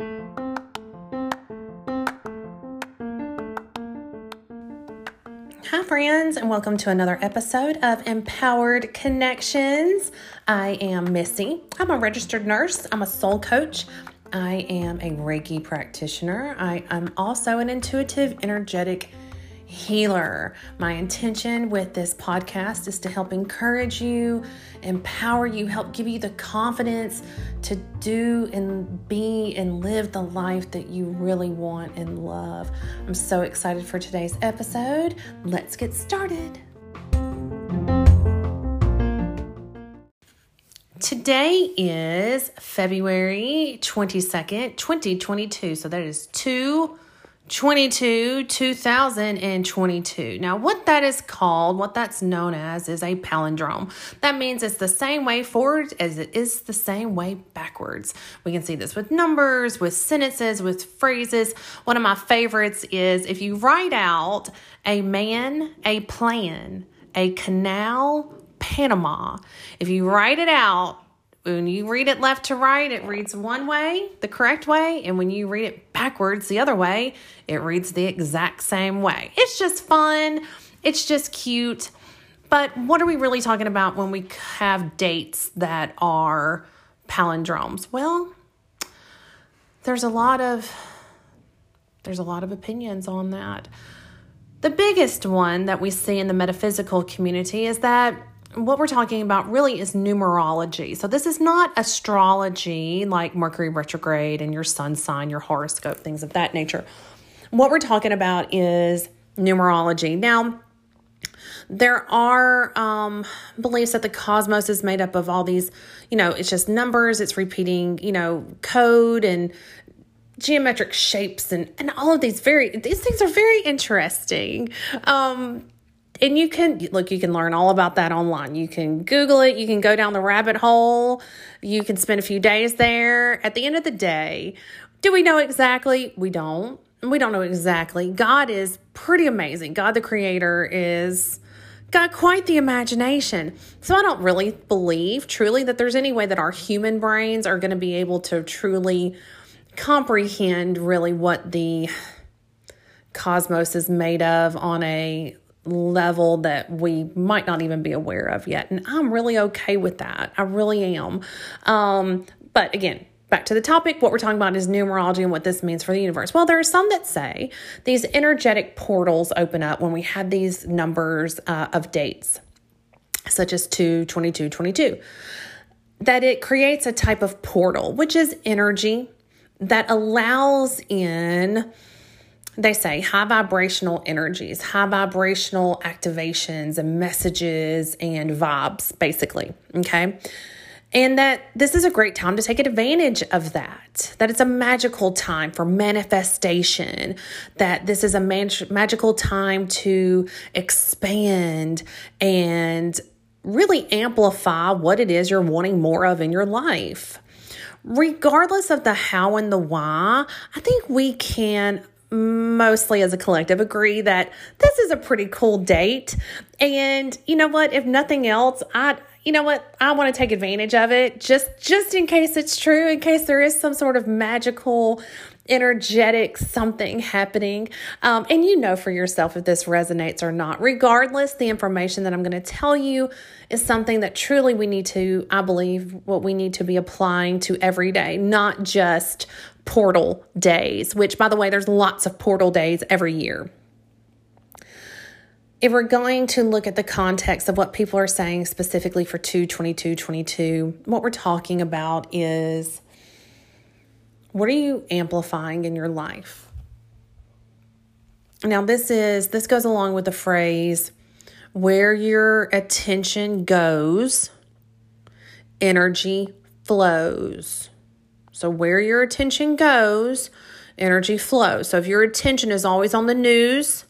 Hi, friends, and welcome to another episode of Empowered Connections. I am Missy. I'm a registered nurse, I'm a soul coach, I am a Reiki practitioner. I am also an intuitive, energetic healer. My intention with this podcast is to help encourage you, empower you, help give you the confidence to do and be and live the life that you really want and love. I'm so excited for today's episode. Let's get started. Today is February 22nd, 2022. So that is 2 22 2022. Now, what that is called, what that's known as, is a palindrome. That means it's the same way forward as it is the same way backwards. We can see this with numbers, with sentences, with phrases. One of my favorites is if you write out a man, a plan, a canal, Panama. If you write it out, when you read it left to right, it reads one way, the correct way, and when you read it backwards the other way, it reads the exact same way. It's just fun, it's just cute. But what are we really talking about when we have dates that are palindromes? Well, there's a lot of there's a lot of opinions on that. The biggest one that we see in the metaphysical community is that what we're talking about really is numerology. So, this is not astrology like Mercury retrograde and your sun sign, your horoscope, things of that nature. What we're talking about is numerology. Now, there are um, beliefs that the cosmos is made up of all these, you know, it's just numbers, it's repeating, you know, code and geometric shapes and, and all of these very, these things are very interesting. Um, and you can look you can learn all about that online. You can google it. You can go down the rabbit hole. You can spend a few days there. At the end of the day do we know exactly? We don't. We don't know exactly. God is pretty amazing. God the creator is got quite the imagination. So i don't really believe truly that there's any way that our human brains are going to be able to truly comprehend really what the cosmos is made of on a level that we might not even be aware of yet. And I'm really okay with that. I really am. Um, but again, back to the topic, what we're talking about is numerology and what this means for the universe. Well, there are some that say these energetic portals open up when we have these numbers uh, of dates, such as 2, 22, 22, that it creates a type of portal, which is energy that allows in they say high vibrational energies, high vibrational activations and messages and vibes, basically. Okay. And that this is a great time to take advantage of that. That it's a magical time for manifestation. That this is a mag- magical time to expand and really amplify what it is you're wanting more of in your life regardless of the how and the why, I think we can mostly as a collective agree that this is a pretty cool date. And you know what? If nothing else, I you know what? I want to take advantage of it just just in case it's true, in case there is some sort of magical energetic something happening. Um, and you know for yourself if this resonates or not. Regardless, the information that I'm going to tell you is something that truly we need to, I believe, what we need to be applying to every day, not just portal days, which, by the way, there's lots of portal days every year. If we're going to look at the context of what people are saying specifically for 22222, what we're talking about is what are you amplifying in your life? Now this is this goes along with the phrase where your attention goes, energy flows. So, where your attention goes, energy flows. So, if your attention is always on the news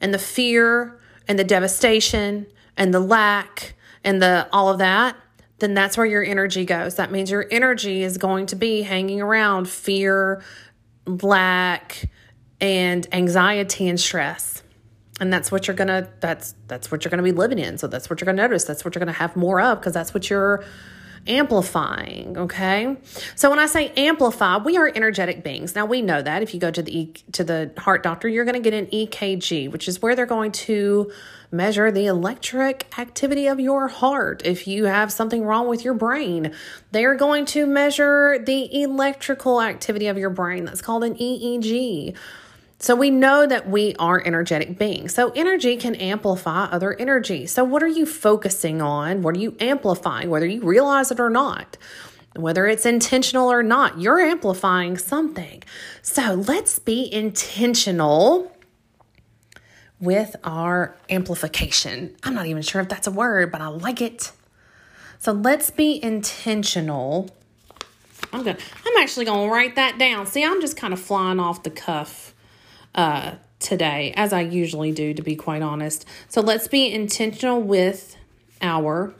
and the fear and the devastation and the lack and the all of that, then that's where your energy goes. That means your energy is going to be hanging around fear, lack, and anxiety and stress. And that's what you're to that's that's what you're to be living in. So that's what you're to notice. That's what you're to have more of because that's what you're amplifying, okay? So when I say amplify, we are energetic beings. Now we know that if you go to the e- to the heart doctor, you're going to get an EKG, which is where they're going to measure the electric activity of your heart. If you have something wrong with your brain, they're going to measure the electrical activity of your brain. That's called an EEG. So we know that we are energetic beings. So energy can amplify other energy. So what are you focusing on? What are you amplifying, whether you realize it or not? Whether it's intentional or not, you're amplifying something. So let's be intentional with our amplification. I'm not even sure if that's a word, but I like it. So let's be intentional. I'm going I'm actually going to write that down. See, I'm just kind of flying off the cuff uh today as I usually do to be quite honest. So let's be intentional with our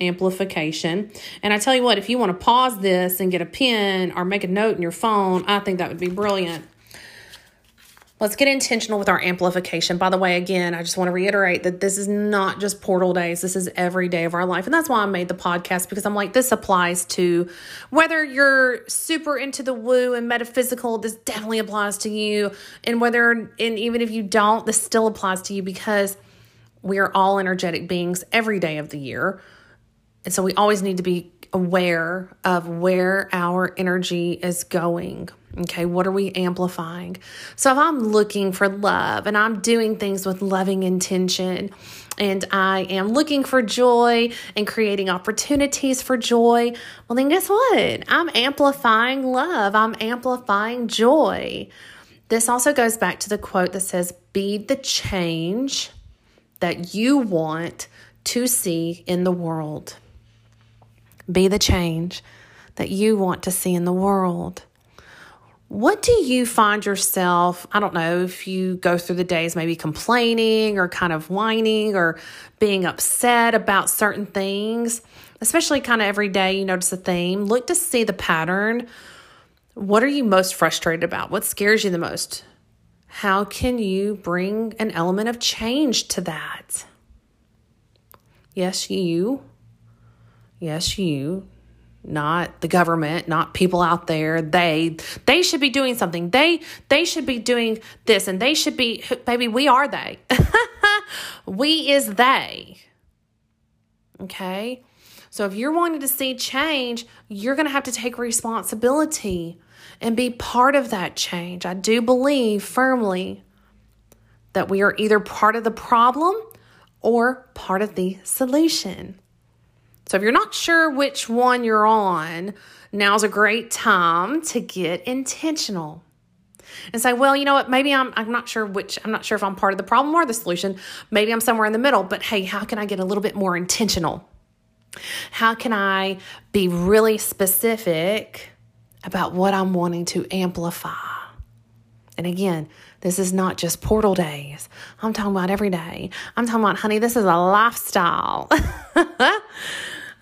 amplification. And I tell you what, if you want to pause this and get a pen or make a note in your phone, I think that would be brilliant. Let's get intentional with our amplification. By the way, again, I just want to reiterate that this is not just portal days. This is every day of our life. And that's why I made the podcast because I'm like, this applies to whether you're super into the woo and metaphysical, this definitely applies to you. And whether, and even if you don't, this still applies to you because we are all energetic beings every day of the year. And so we always need to be aware of where our energy is going. Okay, what are we amplifying? So if I'm looking for love and I'm doing things with loving intention and I am looking for joy and creating opportunities for joy, well, then guess what? I'm amplifying love, I'm amplifying joy. This also goes back to the quote that says, Be the change that you want to see in the world. Be the change that you want to see in the world. What do you find yourself? I don't know if you go through the days maybe complaining or kind of whining or being upset about certain things, especially kind of every day you notice a theme. Look to see the pattern. What are you most frustrated about? What scares you the most? How can you bring an element of change to that? Yes, you. Yes, you not the government not people out there. They they should be doing something. They they should be doing this and they should be baby we are they. We is they. Okay? So if you're wanting to see change you're going to have to take responsibility and be part of that change. I do believe firmly that we are either part of the problem or part of the solution so if you're not sure which one you're on, now's a great time to get intentional and say, well, you know what, maybe I'm I'm not sure which I'm not sure if I'm part of the problem or the solution. Maybe I'm somewhere in the middle, but hey, how can I get a little bit more intentional? How can I be really specific about what I'm wanting to amplify? And again, this is not just portal days. I'm talking about every day. I'm talking about, honey, this is a lifestyle.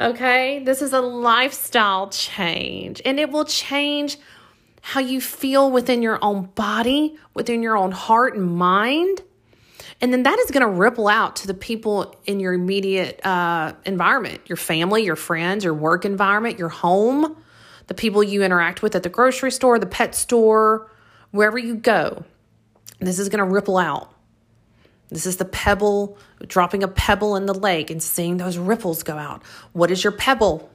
Okay, this is a lifestyle change, and it will change how you feel within your own body, within your own heart and mind. And then that is going to ripple out to the people in your immediate uh, environment your family, your friends, your work environment, your home, the people you interact with at the grocery store, the pet store, wherever you go. This is going to ripple out. This is the pebble, dropping a pebble in the lake and seeing those ripples go out. What is your pebble?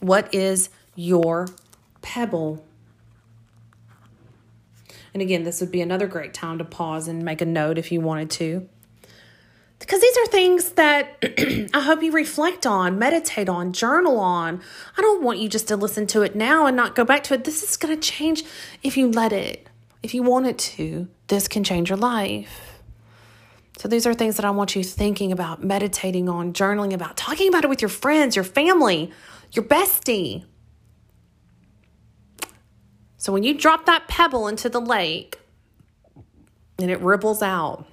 What is your pebble? And again, this would be another great time to pause and make a note if you wanted to. Because these are things that I hope you reflect on, meditate on, journal on. I don't want you just to listen to it now and not go back to it. This is going to change if you let it if you want it to, this can change your life. So, these are things that I want you thinking about, meditating on, journaling about, talking about it with your friends, your family, your bestie. So, when you drop that pebble into the lake and it ripples out,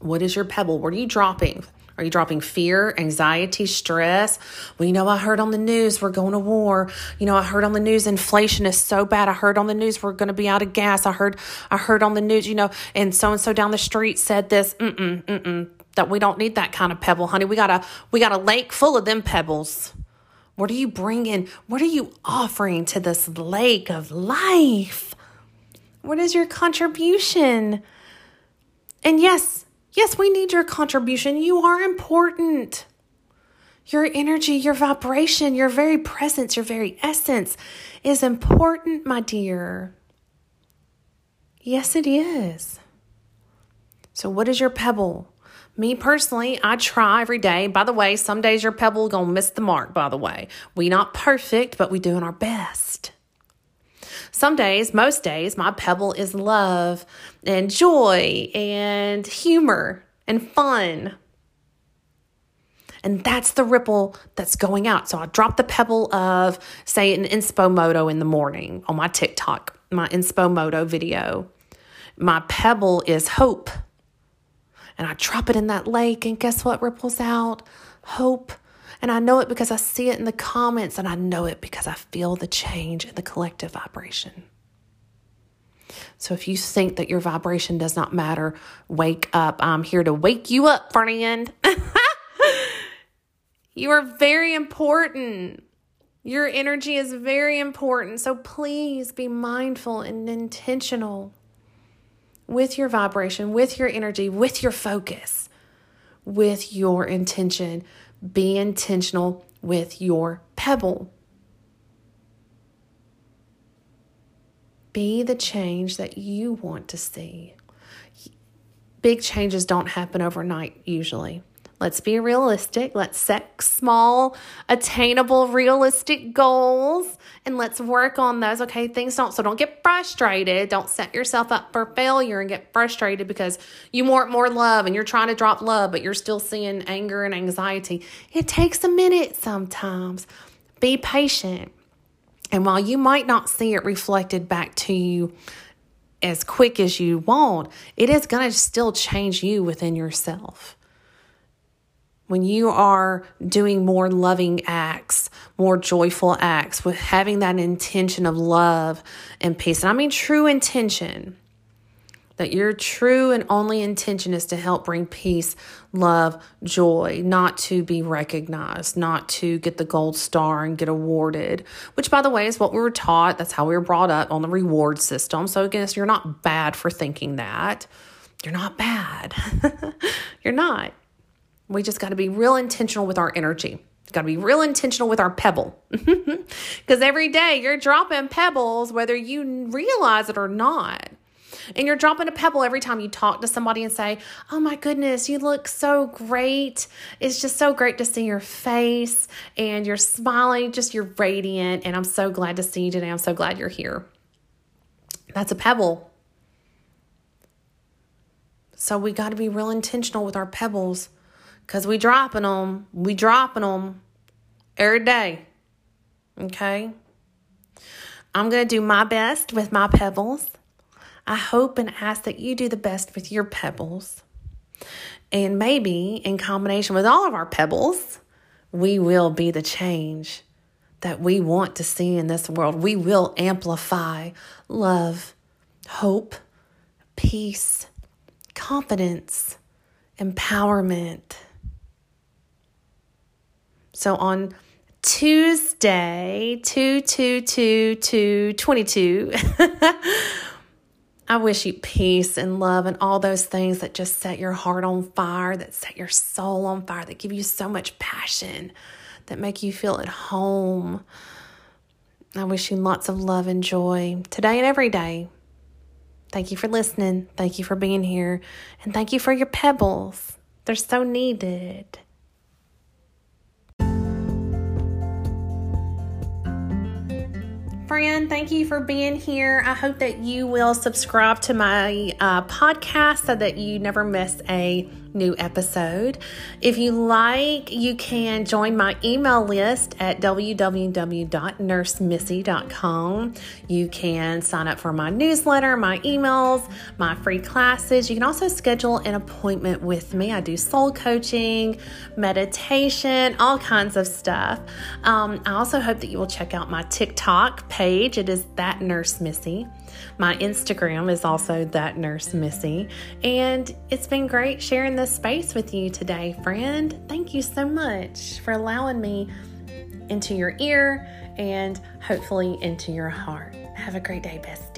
what is your pebble? What are you dropping? Are you dropping fear, anxiety, stress? Well, you know, I heard on the news we're going to war. You know, I heard on the news inflation is so bad. I heard on the news we're going to be out of gas. I heard, I heard on the news, you know, and so and so down the street said this. Mm-mm, mm-mm. that we don't need that kind of pebble, honey. We got a we got a lake full of them pebbles. What are you bringing? What are you offering to this lake of life? What is your contribution? And yes, yes, we need your contribution. You are important. Your energy, your vibration, your very presence, your very essence is important, my dear. Yes, it is. So, what is your pebble? Me personally, I try every day. By the way, some days your pebble gonna miss the mark, by the way. We not perfect, but we doing our best. Some days, most days, my pebble is love and joy and humor and fun. And that's the ripple that's going out. So I drop the pebble of, say, an inspo moto in the morning on my TikTok, my inspo moto video. My pebble is hope and I drop it in that lake, and guess what ripples out? Hope. And I know it because I see it in the comments, and I know it because I feel the change in the collective vibration. So if you think that your vibration does not matter, wake up. I'm here to wake you up, friend. you are very important. Your energy is very important. So please be mindful and intentional with your vibration, with your energy, with your focus, with your intention. Be intentional with your pebble. Be the change that you want to see. Big changes don't happen overnight, usually. Let's be realistic. Let's set small, attainable, realistic goals and let's work on those. Okay, things don't, so don't get frustrated. Don't set yourself up for failure and get frustrated because you want more love and you're trying to drop love, but you're still seeing anger and anxiety. It takes a minute sometimes. Be patient. And while you might not see it reflected back to you as quick as you want, it is going to still change you within yourself when you are doing more loving acts, more joyful acts, with having that intention of love and peace, and I mean true intention, that your true and only intention is to help bring peace, love, joy, not to be recognized, not to get the gold star and get awarded, which, by the way, is what we were taught. That's how we were brought up on the reward system. So, again, you're not bad for thinking that. You're not bad. you're not. We just got to be real intentional with our energy. Got to be real intentional with our pebble. Because every day you're dropping pebbles, whether you realize it or not. And you're dropping a pebble every time you talk to somebody and say, Oh my goodness, you look so great. It's just so great to see your face and you're smiling, just you're radiant. And I'm so glad to see you today. I'm so glad you're here. That's a pebble. So we got to be real intentional with our pebbles because we dropping them. We dropping them every day. Okay? I'm going to do my best with my pebbles. I hope and ask that you do the best with your pebbles. And maybe in combination with all of our pebbles, we will be the change that we want to see in this world. We will amplify love, hope, peace, confidence, empowerment so on Tuesday, 2 2 2 2 22, I wish you peace and love and all those things that just set your heart on fire, that set your soul on fire, that give you so much passion, that make you feel at home. I wish you lots of love and joy today and every day. Thank you for listening. Thank you for being here. And thank you for your pebbles. They're so needed. Friend. Thank you for being here. I hope that you will subscribe to my uh, podcast so that you never miss a new episode. If you like, you can join my email list at www.nursemissy.com. You can sign up for my newsletter, my emails, my free classes. You can also schedule an appointment with me. I do soul coaching, meditation, all kinds of stuff. Um, I also hope that you will check out my TikTok page. It is that nurse Missy. My Instagram is also that nurse Missy. And it's been great sharing this space with you today, friend. Thank you so much for allowing me into your ear and hopefully into your heart. Have a great day, bestie.